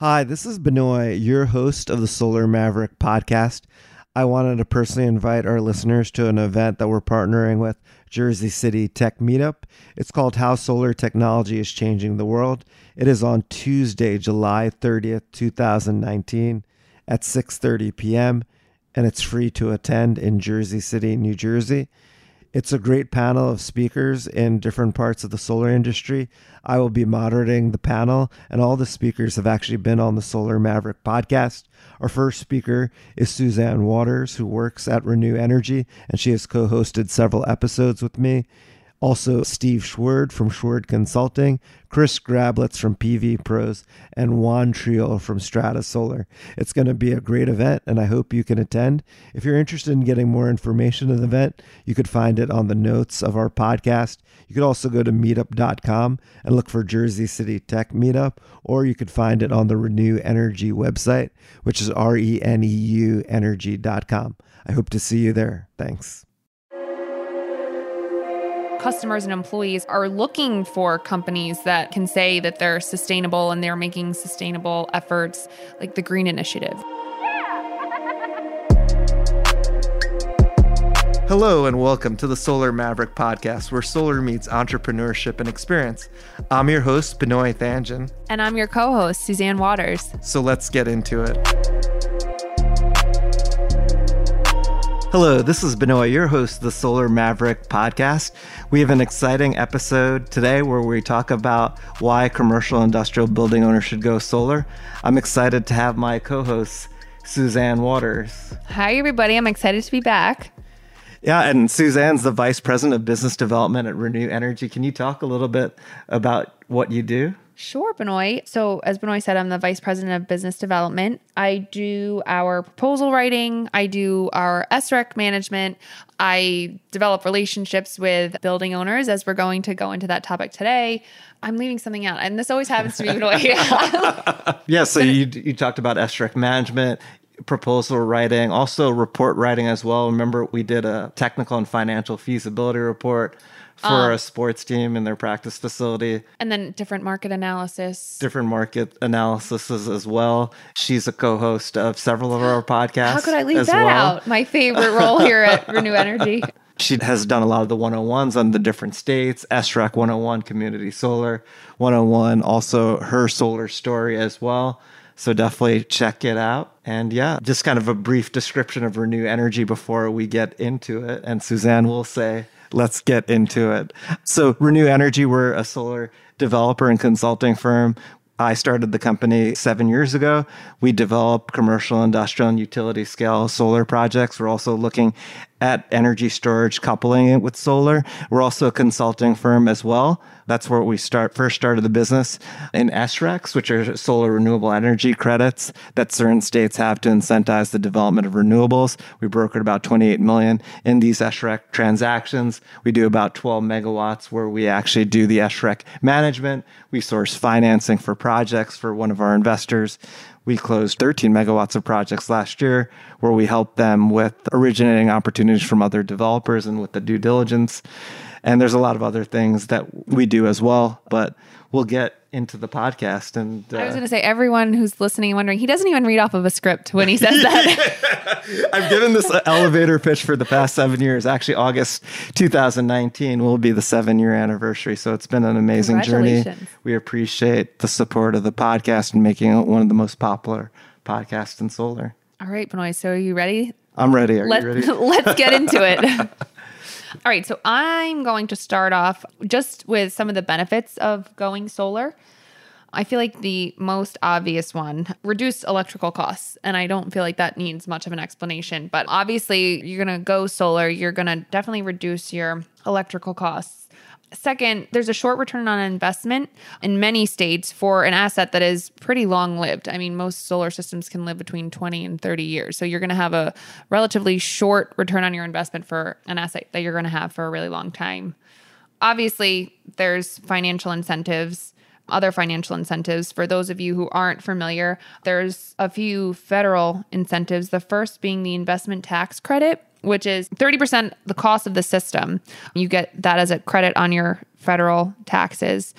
Hi, this is Benoit, your host of the Solar Maverick podcast. I wanted to personally invite our listeners to an event that we're partnering with Jersey City Tech Meetup. It's called How Solar Technology is Changing the World. It is on Tuesday, July 30th, 2019 at 6:30 p.m. and it's free to attend in Jersey City, New Jersey. It's a great panel of speakers in different parts of the solar industry. I will be moderating the panel, and all the speakers have actually been on the Solar Maverick podcast. Our first speaker is Suzanne Waters, who works at Reneu Energy, and she has co hosted several episodes with me. Also, Steve Schwerd from Schwerd Consulting, Chris Grablitz from PV Pros, and Juan Trio from Strata Solar. It's going to be a great event, and I hope you can attend. If you're interested in getting more information of the event, you could find it on the notes of our podcast. You could also go to meetup.com and look for Jersey City Tech Meetup, or you could find it on the Reneu Energy website, which is R E N E U energy.com. I hope to see you there. Thanks customers and employees are looking for companies that can say that they're sustainable and they're making sustainable efforts, like the Green Initiative. Hello, and welcome to the Solar Maverick podcast, where solar meets entrepreneurship and experience. I'm your host, Benoit Thanjan. And I'm your co host, Suzanne Waters. So let's get into it. Hello, this is Benoit, your host of the Solar Maverick podcast. We have an exciting episode today where we talk about why commercial industrial building owners should go solar. I'm excited to have my co host, Suzanne Waters. Hi, everybody. I'm excited to be back. Yeah, and Suzanne's the Vice President of Business Development at Reneu Energy. Can you talk a little bit about what you do? Sure, Benoit. So, as Benoit said, I'm the vice president of business development. I do our proposal writing, I do our SREC management, I develop relationships with building owners as we're going to go into that topic today. I'm leaving something out, and this always happens to me, Benoit. yeah, so you, you talked about SREC management proposal writing, also report writing as well. Remember, we did a technical and financial feasibility report for um, a sports team in their practice facility. And then different market analysis. Different market analysis as well. She's a co host of several of our podcasts. How could I leave that well. out? My favorite role here at Reneu Energy. She has done a lot of the 101s on the different states, SREC 101, Community Solar 101, also her solar story as well. So definitely check it out. And yeah, just kind of a brief description of Reneu Energy before we get into it. And Suzanne will say, let's get into it. So, Reneu Energy, we're a solar developer and consulting firm. I started the company seven years ago. We develop commercial, industrial, and utility scale solar projects. We're also looking at energy storage, coupling it with solar. We're also a consulting firm as well. That's where we start first started the business in SRECs, which are solar renewable energy credits that certain states have to incentivize the development of renewables. We brokered about 28 million in these SREC transactions. We do about 12 megawatts where we actually do the SREC management. We source financing for projects for one of our investors. We closed 13 megawatts of projects last year where we helped them with originating opportunities from other developers and with the due diligence. And there's a lot of other things that we do as well, but we'll get into the podcast. And uh, I was uh, going to say, everyone who's listening and wondering, he doesn't even read off of a script when he says that. I've given this elevator pitch for the past seven years. Actually, August 2019 will be the seven year anniversary. So it's been an amazing journey. We appreciate the support of the podcast and making it one of the most popular podcasts in solar. All right, Benoit. So are you ready? I'm ready. Are Let, you ready? let's get into it. All right, so I'm going to start off just with some of the benefits of going solar. I feel like the most obvious one, reduce electrical costs. And I don't feel like that needs much of an explanation. But obviously, you're going to go solar, you're going to definitely reduce your electrical costs. Second, there's a short return on investment in many states for an asset that is pretty long lived. I mean, most solar systems can live between 20 and 30 years. So you're going to have a relatively short return on your investment for an asset that you're going to have for a really long time. Obviously, there's financial incentives, other financial incentives. For those of you who aren't familiar, there's a few federal incentives. The first being the investment tax credit which is 30% the cost of the system. You get that as a credit on your federal taxes.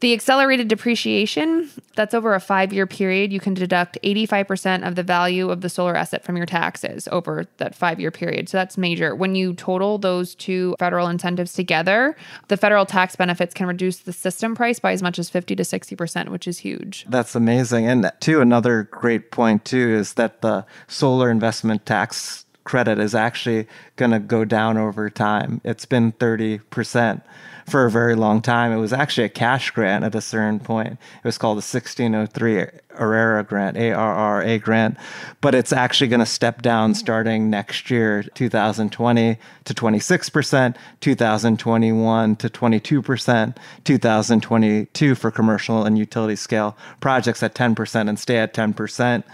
The accelerated depreciation, that's over a five year period. You can deduct 85% of the value of the solar asset from your taxes over that five year period. So that's major. When you total those two federal incentives together, the federal tax benefits can reduce the system price by as much as 50 to 60%, which is huge. That's amazing. And too, another great point too is that the solar investment tax credit is actually going to go down over time. It's been 30% for a very long time. It was actually a cash grant at a certain point. It was called the 1603 ARRA grant, ARRA grant, but it's actually going to step down starting next year, 2020 to 26%, 2021 to 22%, 2022 for commercial and utility scale projects at 10% and stay at 10%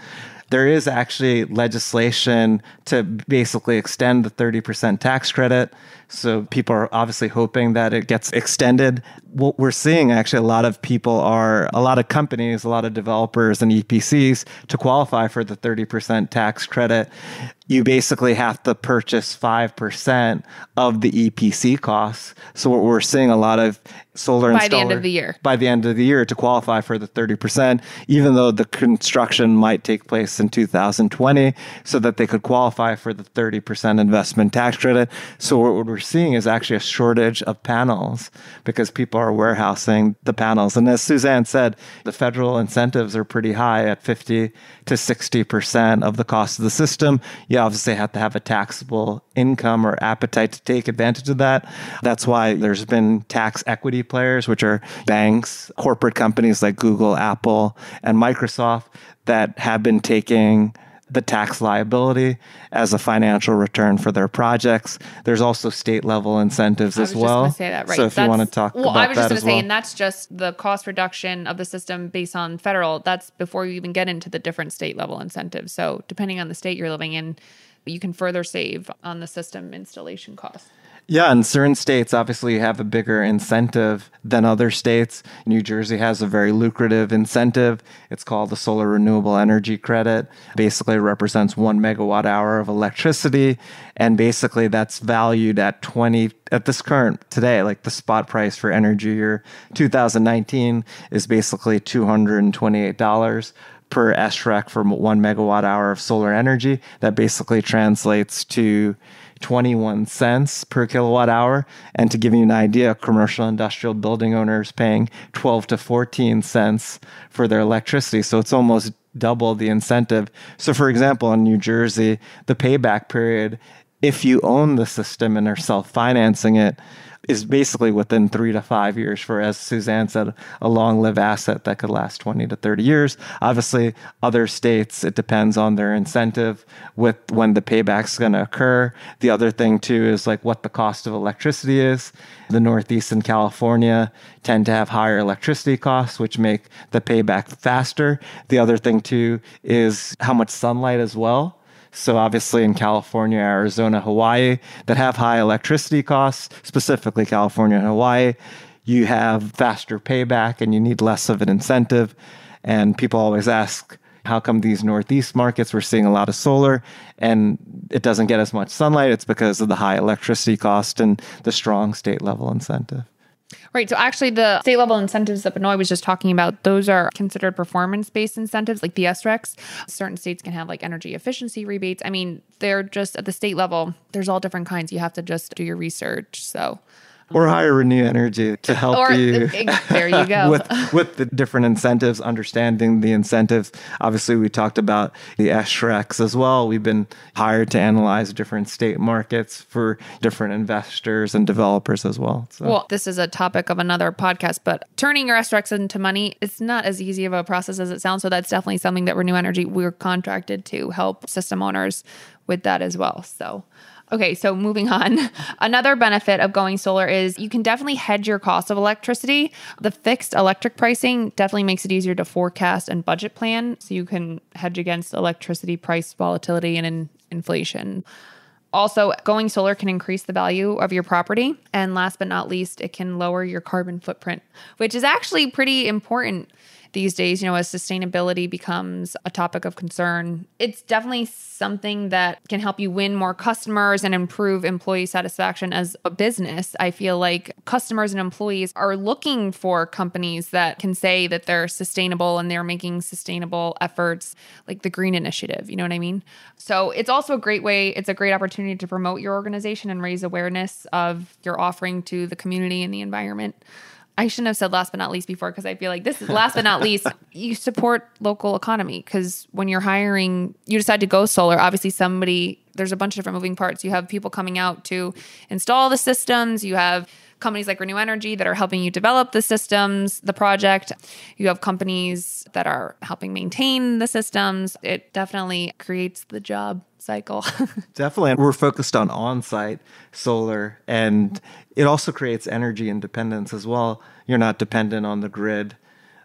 there is actually legislation to basically extend the 30% tax credit. So people are obviously hoping that it gets extended. What we're seeing actually, a lot of people are, a lot of companies, a lot of developers and EPCs to qualify for the 30% tax credit. You basically have to purchase 5% of the EPC costs. So what we're seeing a lot of solar by the end of the year. By the end of the year to qualify for the 30%, even though the construction might take place in 2020, so that they could qualify for the 30% investment tax credit. So what we're seeing is actually a shortage of panels because people are warehousing the panels. And as Suzanne said, the federal incentives are pretty high at 50 to 60% of the cost of the system. You obviously have to have a taxable income or appetite to take advantage of that. That's why there's been tax equity players, which are banks, corporate companies like Google, Apple, and Microsoft that have been taking the tax liability as a financial return for their projects. There's also state level incentives as well. say that, right. So if that's, you want to talk well, about I was just going to say, well. and that's just the cost reduction of the system based on federal. That's before you even get into the different state level incentives. So depending on the state you're living in, you can further save on the system installation costs. Yeah, in certain states, obviously, have a bigger incentive than other states. New Jersey has a very lucrative incentive. It's called the Solar Renewable Energy Credit. Basically, represents one megawatt hour of electricity. And basically, that's valued at 20, at this current today, like the spot price for energy year 2019 is basically $228 per SREC for one megawatt hour of solar energy. That basically translates to 21 cents per kilowatt hour. And to give you an idea, commercial industrial building owners paying 12 to 14 cents for their electricity. So it's almost double the incentive. So, for example, in New Jersey, the payback period, if you own the system and are self financing it, is basically within three to five years for, as Suzanne said, a long lived asset that could last 20 to 30 years. Obviously, other states, it depends on their incentive with when the payback's going to occur. The other thing, too, is like what the cost of electricity is. The Northeast and California tend to have higher electricity costs, which make the payback faster. The other thing, too, is how much sunlight as well. So, obviously, in California, Arizona, Hawaii, that have high electricity costs, specifically California and Hawaii, you have faster payback and you need less of an incentive. And people always ask, how come these Northeast markets we're seeing a lot of solar and it doesn't get as much sunlight? It's because of the high electricity cost and the strong state level incentive. Right. So actually, the state level incentives that Benoit was just talking about, those are considered performance based incentives, like the SRECs. Certain states can have like energy efficiency rebates. I mean, they're just at the state level, there's all different kinds. You have to just do your research. So or hire Reneu Energy to help or, you. Uh, there you go. with with the different incentives, understanding the incentives. Obviously, we talked about the SRECs as well. We've been hired to analyze different state markets for different investors and developers as well. So. Well, this is a topic of another podcast, but turning your SRECs into money, it's not as easy of a process as it sounds. So that's definitely something that Reneu Energy we're contracted to help system owners with that as well. So Okay, so moving on. Another benefit of going solar is you can definitely hedge your cost of electricity. The fixed electric pricing definitely makes it easier to forecast and budget plan so you can hedge against electricity price volatility and in inflation. Also, going solar can increase the value of your property. And last but not least, it can lower your carbon footprint, which is actually pretty important these days, you know, as sustainability becomes a topic of concern. It's definitely something that can help you win more customers and improve employee satisfaction as a business. I feel like customers and employees are looking for companies that can say that they're sustainable and they're making sustainable efforts, like the Green Initiative. You know what I mean? So it's also a great way, it's a great opportunity to promote your organization and raise awareness of your offering to the community and the environment. I shouldn't have said last but not least before because I feel like this is last but not least. You support local economy because when you're hiring, you decide to go solar. Obviously, somebody there's a bunch of different moving parts. You have people coming out to install the systems. You have companies like Reneu Energy that are helping you develop the systems, the project. You have companies that are helping maintain the systems. It definitely creates the job cycle. Definitely. We're focused on on site solar, and it also creates energy independence as well. You're not dependent on the grid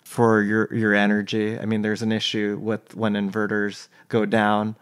for your, your energy. I mean, there's an issue with when inverters go down.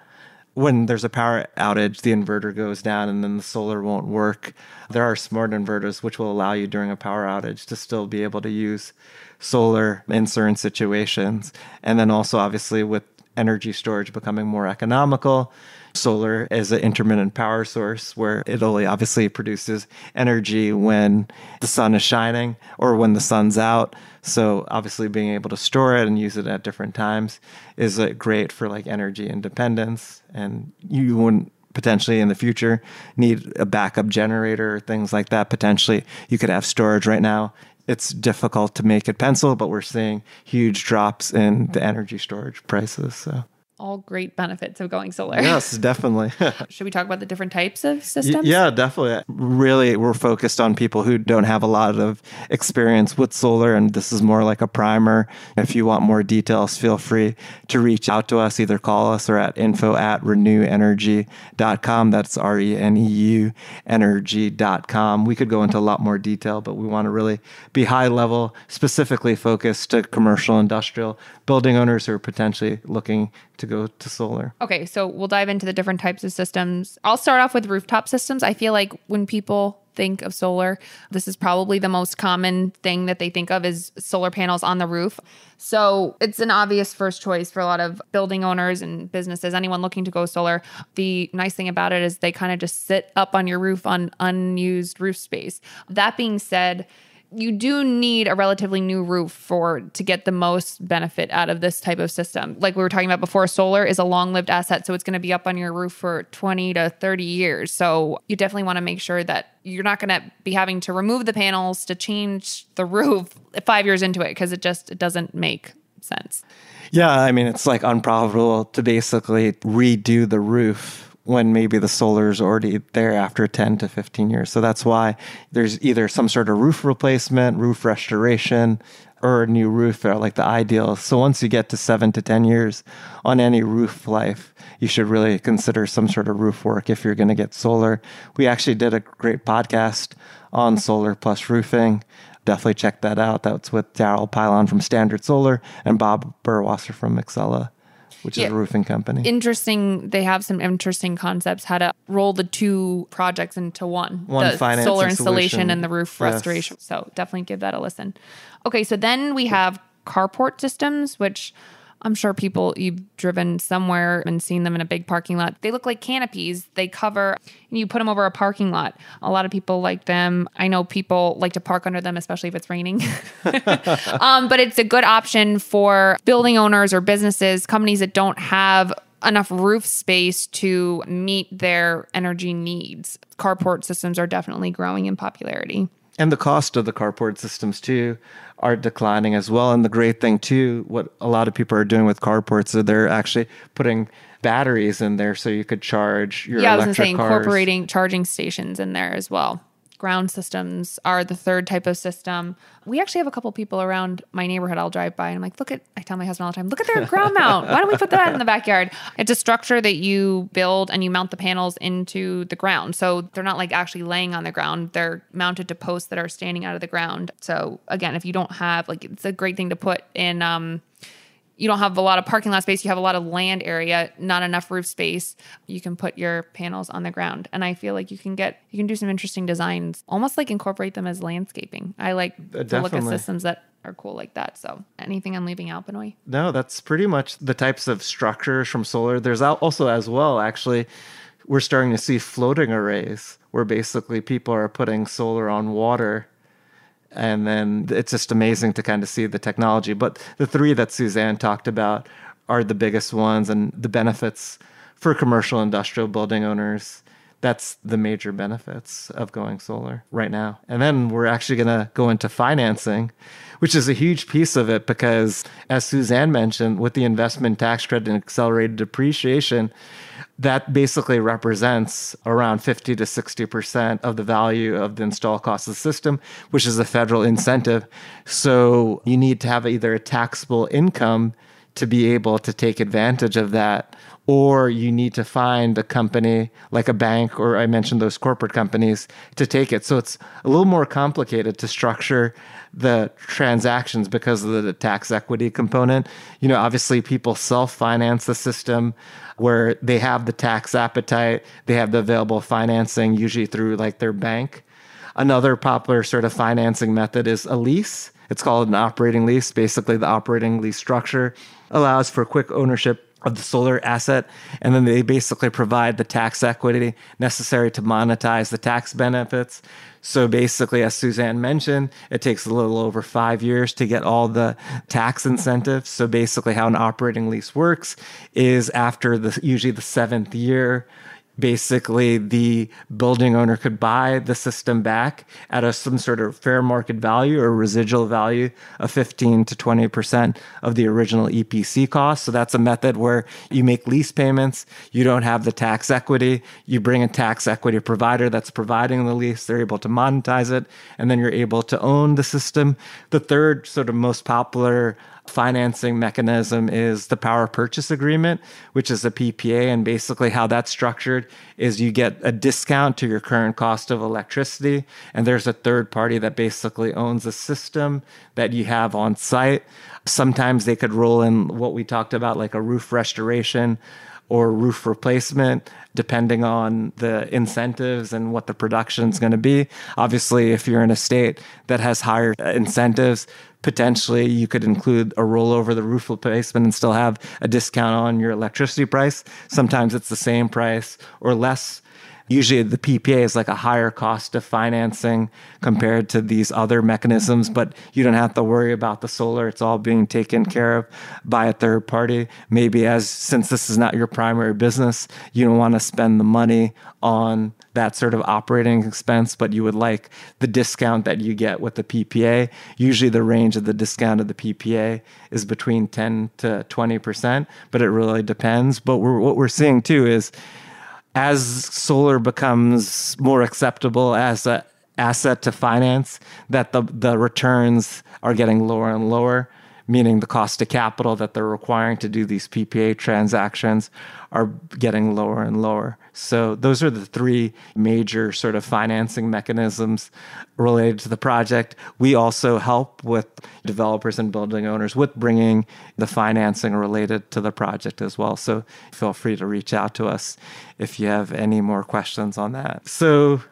When there's a power outage, the inverter goes down and then the solar won't work. There are smart inverters which will allow you during a power outage to still be able to use solar in certain situations. And then also, obviously, with energy storage becoming more economical, solar as an intermittent power source where it only obviously produces energy when the sun is shining or when the sun's out. So obviously being able to store it and use it at different times is uh, great for like energy independence. And you wouldn't potentially in the future need a backup generator or things like that. Potentially you could have storage right now it's difficult to make it pencil but we're seeing huge drops in the energy storage prices so all great benefits of going solar. Yes, definitely. Should we talk about the different types of systems? Yeah, definitely. Really, we're focused on people who don't have a lot of experience with solar, and this is more like a primer. If you want more details, feel free to reach out to us, either call us or at info at reneuenergy.com. That's R E N E U energy.com. We could go into a lot more detail, but we want to really be high level, specifically focused to commercial, industrial building owners who are potentially looking to go to solar. Okay, so we'll dive into the different types of systems. I'll start off with rooftop systems. I feel like when people think of solar, this is probably the most common thing that they think of is solar panels on the roof. So it's an obvious first choice for a lot of building owners and businesses, anyone looking to go solar. The nice thing about it is they kind of just sit up on your roof on unused roof space. That being said, you do need a relatively new roof for to get the most benefit out of this type of system. Like we were talking about before, solar is a long-lived asset, so it's going to be up on your roof for 20 to 30 years. So you definitely want to make sure that you're not going to be having to remove the panels to change the roof 5 years into it because it just it doesn't make sense. Yeah, I mean it's like unprofitable to basically redo the roof when maybe the solar is already there after 10 to 15 years. So that's why there's either some sort of roof replacement, roof restoration, or a new roof are like the ideal. So once you get to seven to 10 years on any roof life, you should really consider some sort of roof work if you're going to get solar. We actually did a great podcast on solar plus roofing. Definitely check that out. That's with Daryl Pylon from Standard Solar and Bob Burwasser from Excella which yeah. is a roofing company. Interesting. They have some interesting concepts how to roll the two projects into one. One the solar installation solution. and the roof yes. restoration. So definitely give that a listen. Okay, so then we have carport systems, which I'm sure people you've driven somewhere and seen them in a big parking lot. They look like canopies. They cover, and you put them over a parking lot. A lot of people like them. I know people like to park under them, especially if it's raining. um, but it's a good option for building owners or businesses, companies that don't have enough roof space to meet their energy needs. Carport systems are definitely growing in popularity. And the cost of the carport systems too are declining as well. And the great thing too, what a lot of people are doing with carports, is they're actually putting batteries in there so you could charge your yeah, electric I was going to say cars. incorporating charging stations in there as well ground systems are the third type of system. We actually have a couple people around my neighborhood I'll drive by and I'm like, look at, I tell my husband all the time, look at their ground mount. Why don't we put that in the backyard? It's a structure that you build and you mount the panels into the ground. So they're not like actually laying on the ground. They're mounted to posts that are standing out of the ground. So again, if you don't have, like, it's a great thing to put in, um, you don't have a lot of parking lot space, you have a lot of land area, not enough roof space, you can put your panels on the ground. And I feel like you can get you can do some interesting designs, almost like incorporate them as landscaping. I like Uh, to look at systems that are cool like that. So anything I'm leaving out, Benoit? No, that's pretty much the types of structures from solar. There's also as well, actually, we're starting to see floating arrays where basically people are putting solar on water. And then it's just amazing to kind of see the technology. But the three that Suzanne talked about are the biggest ones and the benefits for commercial industrial building owners. That's the major benefits of going solar right now. And then we're actually going to go into financing, which is a huge piece of it because, as Suzanne mentioned, with the investment tax credit and accelerated depreciation, that basically represents around 50 to 60% of the value of the install cost of the system, which is a federal incentive. So you need to have either a taxable income to be able to take advantage of that, or you need to find a company like a bank, or I mentioned those corporate companies to take it. So it's a little more complicated to structure the transactions because of the tax equity component. You know, obviously people self finance the system where they have the tax appetite, they have the available financing, usually through like their bank. Another popular sort of financing method is a lease. It's called an operating lease. Basically, the operating lease structure allows for quick ownership of the solar asset, and then they basically provide the tax equity necessary to monetize the tax benefits. So basically, as Suzanne mentioned, it takes a little over five years to get all the tax incentives. So basically, how an operating lease works is after the usually the seventh year, basically the building owner could buy the system back at a some sort of fair market value or residual value of 15 to 20% of the original EPC cost. So that's a method where you make lease payments, you don't have the tax equity, you bring a tax equity provider that's providing the lease, they're able to monetize it, and then you're able to own the system. The third sort of most popular financing mechanism is the power purchase agreement, which is a PPA. And basically, how that's structured is you get a discount to your current cost of electricity. And there's a third party that basically owns a system that you have on site. Sometimes they could roll in what we talked about, like a roof restoration or roof replacement, depending on the incentives and what the production is going to be. Obviously, if you're in a state that has higher incentives, potentially you could include a rollover the roof replacement and still have a discount on your electricity price. Sometimes it's the same price or less. Usually the PPA is like a higher cost of financing compared to these other mechanisms, but you don't have to worry about the solar. It's all being taken care of by a third party. Maybe as since this is not your primary business, you don't want to spend the money on that sort of operating expense, but you would like the discount that you get with the PPA. Usually the range of the discount of the PPA is between 10 to 20%, but it really depends. But we're, what we're seeing too is as solar becomes more acceptable as a asset to finance, that the, the returns are getting lower and lower, meaning the cost of capital that they're requiring to do these PPA transactions are getting lower and lower. So those are the three major sort of financing mechanisms related to the project. We also help with developers and building owners with bringing the financing related to the project as well. So feel free to reach out to us if you have any more questions on that. So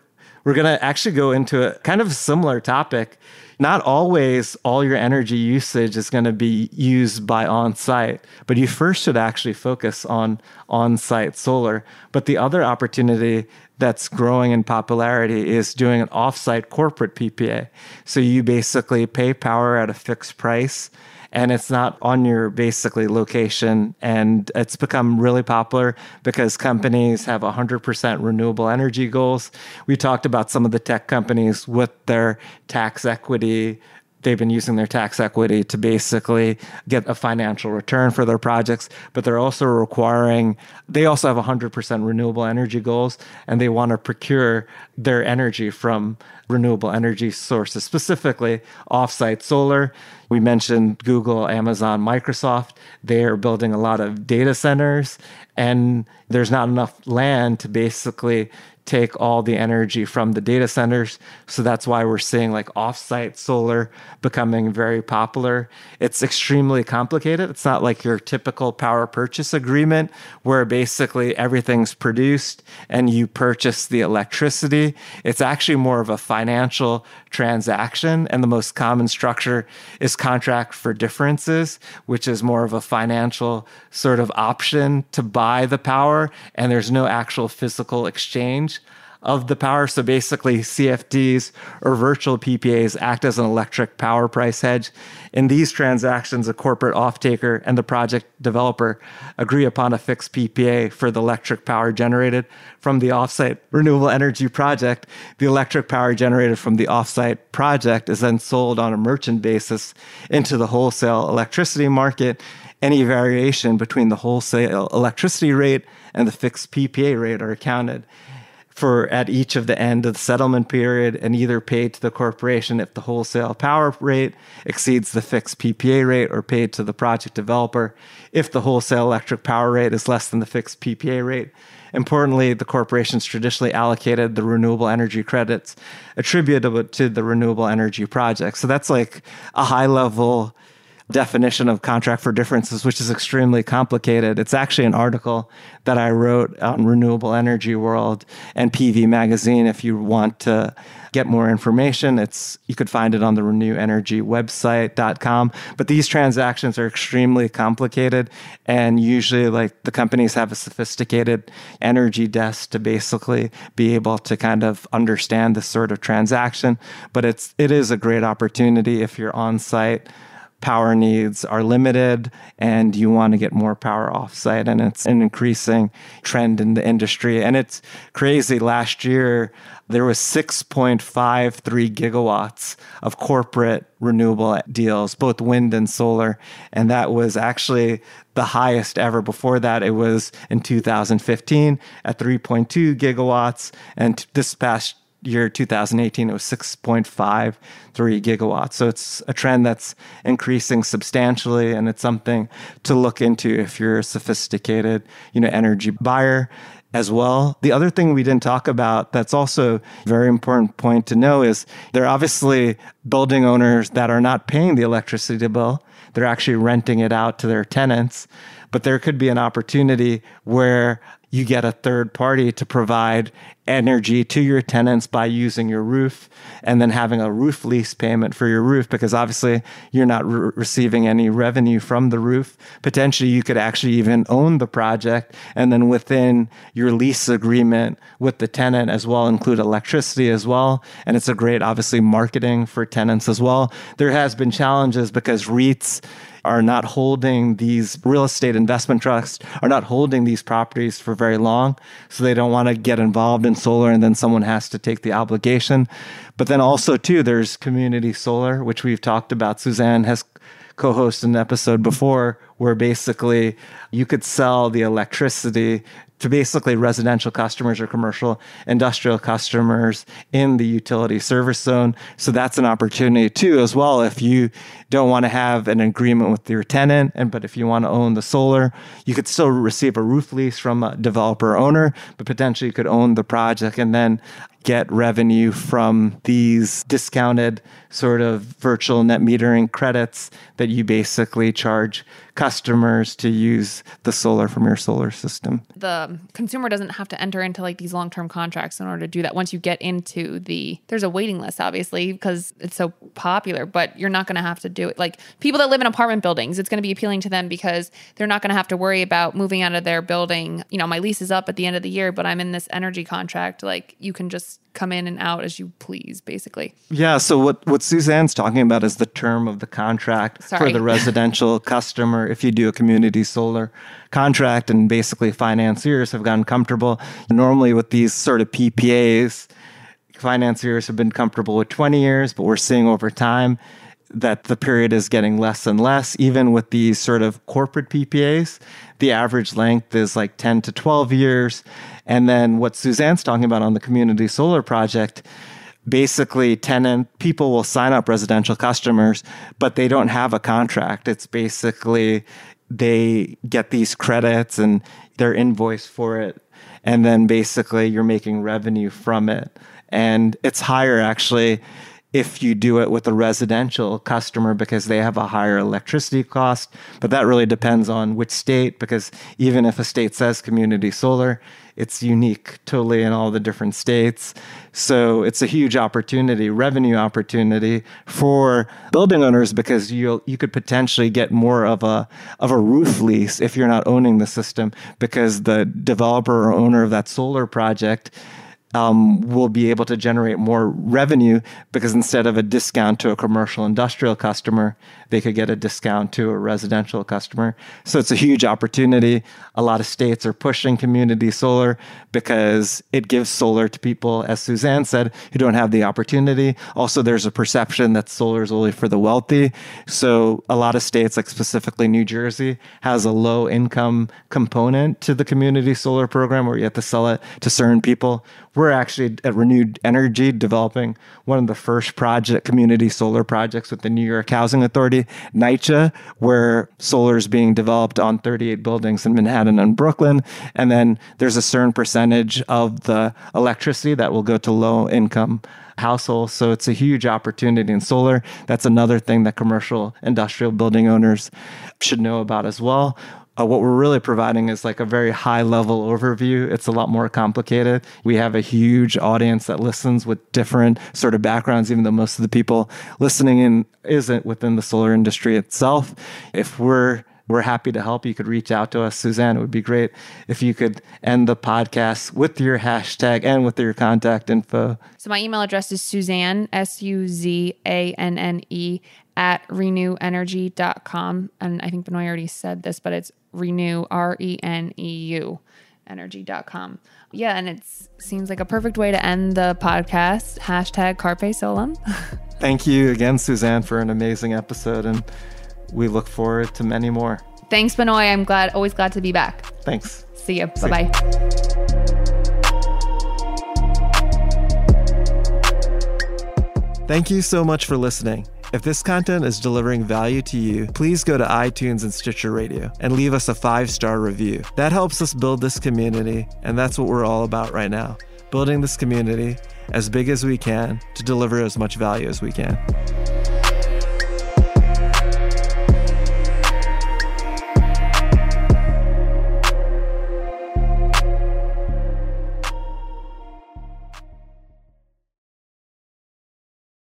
we're going to actually go into a kind of similar topic. Not always all your energy usage is going to be used by on site, but you first should actually focus on on site solar. But the other opportunity that's growing in popularity is doing an off site corporate PPA. So you basically pay power at a fixed price and it's not on your basically location. And it's become really popular because companies have 100% renewable energy goals. We talked about some of the tech companies with their tax equity. They've been using their tax equity to basically get a financial return for their projects, but they're also requiring, they also have 100% renewable energy goals and they want to procure their energy from renewable energy sources, specifically offsite solar. We mentioned Google, Amazon, Microsoft. They are building a lot of data centers, and there's not enough land to basically take all the energy from the data centers. So that's why we're seeing like offsite solar becoming very popular. It's extremely complicated. It's not like your typical power purchase agreement where basically everything's produced and you purchase the electricity. It's actually more of a financial transaction. And the most common structure is contract for differences, which is more of a financial sort of option to buy the power. And there's no actual physical exchange of the power. So basically, CFDs or virtual PPAs act as an electric power price hedge. In these transactions, a corporate off-taker and the project developer agree upon a fixed PPA for the electric power generated from the offsite renewable energy project. The electric power generated from the offsite project is then sold on a merchant basis into the wholesale electricity market. Any variation between the wholesale electricity rate and the fixed PPA rate are accounted for at each of the end of the settlement period and either paid to the corporation if the wholesale power rate exceeds the fixed PPA rate or paid to the project developer if the wholesale electric power rate is less than the fixed PPA rate. Importantly, the corporations traditionally allocated the renewable energy credits attributable to the renewable energy project. So that's like a high level definition of contract for differences, which is extremely complicated. It's actually an article that I wrote on Renewable Energy World and PV Magazine. If you want to get more information, it's you could find it on the Reneu Energy website.com. But these transactions are extremely complicated, and usually, like the companies have a sophisticated energy desk to basically be able to kind of understand this sort of transaction. But it's it is a great opportunity if you're on site power needs are limited and you want to get more power offsite. And it's an increasing trend in the industry. And it's crazy. Last year, there was 6.53 gigawatts of corporate renewable deals, both wind and solar. And that was actually the highest ever. Before that, it was in 2015 at 3.2 gigawatts. And this past year 2018 it was 6.53 gigawatts so it's a trend that's increasing substantially and it's something to look into if you're a sophisticated you know energy buyer as well. The other thing we didn't talk about that's also a very important point to know is there are obviously building owners that are not paying the electricity bill. They're actually renting it out to their tenants. But there could be an opportunity where you get a third party to provide energy to your tenants by using your roof and then having a roof lease payment for your roof because obviously you're not re- receiving any revenue from the roof. Potentially, you could actually even own the project and then within your lease agreement with the tenant as well include electricity as well. And it's a great, obviously, marketing for tenants as well. There has been challenges because REITs are not holding these real estate investment trusts are not holding these properties for very long. So they don't want to get involved in solar and then someone has to take the obligation. But then also too, there's community solar, which we've talked about. Suzanne has co-hosted an episode before where basically you could sell the electricity to basically residential customers or commercial industrial customers in the utility service zone. So that's an opportunity too, as well. If you don't want to have an agreement with your tenant, and but if you want to own the solar, you could still receive a roof lease from a developer owner, but potentially you could own the project and then get revenue from these discounted sort of virtual net metering credits that you basically charge customers to use the solar from your solar system. The consumer doesn't have to enter into like these long-term contracts in order to do that. Once you get into the there's a waiting list obviously because it's so popular, but you're not going to have to do it. Like people that live in apartment buildings, it's going to be appealing to them because they're not going to have to worry about moving out of their building. You know, my lease is up at the end of the year, but I'm in this energy contract. Like you can just come in and out as you please, basically. Yeah. So what what Suzanne's talking about is the term of the contract Sorry. for the residential customer. If you do a community solar contract, and basically financiers have gotten comfortable. Normally with these sort of PPAs, financiers have been comfortable with 20 years, but we're seeing over time that the period is getting less and less. Even with these sort of corporate PPAs, the average length is like 10 to 12 years. And then what Suzanne's talking about on the community solar project, basically tenant people will sign up residential customers, but they don't have a contract. It's basically they get these credits and they're invoiced for it and then basically you're making revenue from it. And it's higher actually if you do it with a residential customer because they have a higher electricity cost. But that really depends on which state, because even if a state says community solar, it's unique totally in all the different states. So it's a huge opportunity, revenue opportunity for building owners because you you could potentially get more of a of a roof lease if you're not owning the system because the developer or owner of that solar project um, will be able to generate more revenue because instead of a discount to a commercial industrial customer, they could get a discount to a residential customer. So it's a huge opportunity. A lot of states are pushing community solar because it gives solar to people, as Suzanne said, who don't have the opportunity. Also, there's a perception that solar is only for the wealthy. So a lot of states, like specifically New Jersey, has a low income component to the community solar program where you have to sell it to certain people we're actually at Renewed Energy developing one of the first project community solar projects with the New York Housing Authority, NYCHA, where solar is being developed on 38 buildings in Manhattan and Brooklyn. And then there's a certain percentage of the electricity that will go to low income households. So it's a huge opportunity in solar. That's another thing that commercial industrial building owners should know about as well uh, what we're really providing is like a very high level overview. It's a lot more complicated. We have a huge audience that listens with different sort of backgrounds, even though most of the people listening in isn't within the solar industry itself. If we're we're happy to help. You could reach out to us. Suzanne, it would be great if you could end the podcast with your hashtag and with your contact info. So my email address is Suzanne, S U Z A N N E, at reneuenergy.com. And I think Benoit already said this, but it's renew, R E N E U, energy.com. Yeah, and it seems like a perfect way to end the podcast. Hashtag Carpe Solum. Thank you again, Suzanne, for an amazing episode. And we look forward to many more. Thanks, Benoit. I'm glad, always glad to be back. Thanks. See you. Bye bye. Thank you so much for listening. If this content is delivering value to you, please go to iTunes and Stitcher Radio and leave us a five star review. That helps us build this community, and that's what we're all about right now building this community as big as we can to deliver as much value as we can.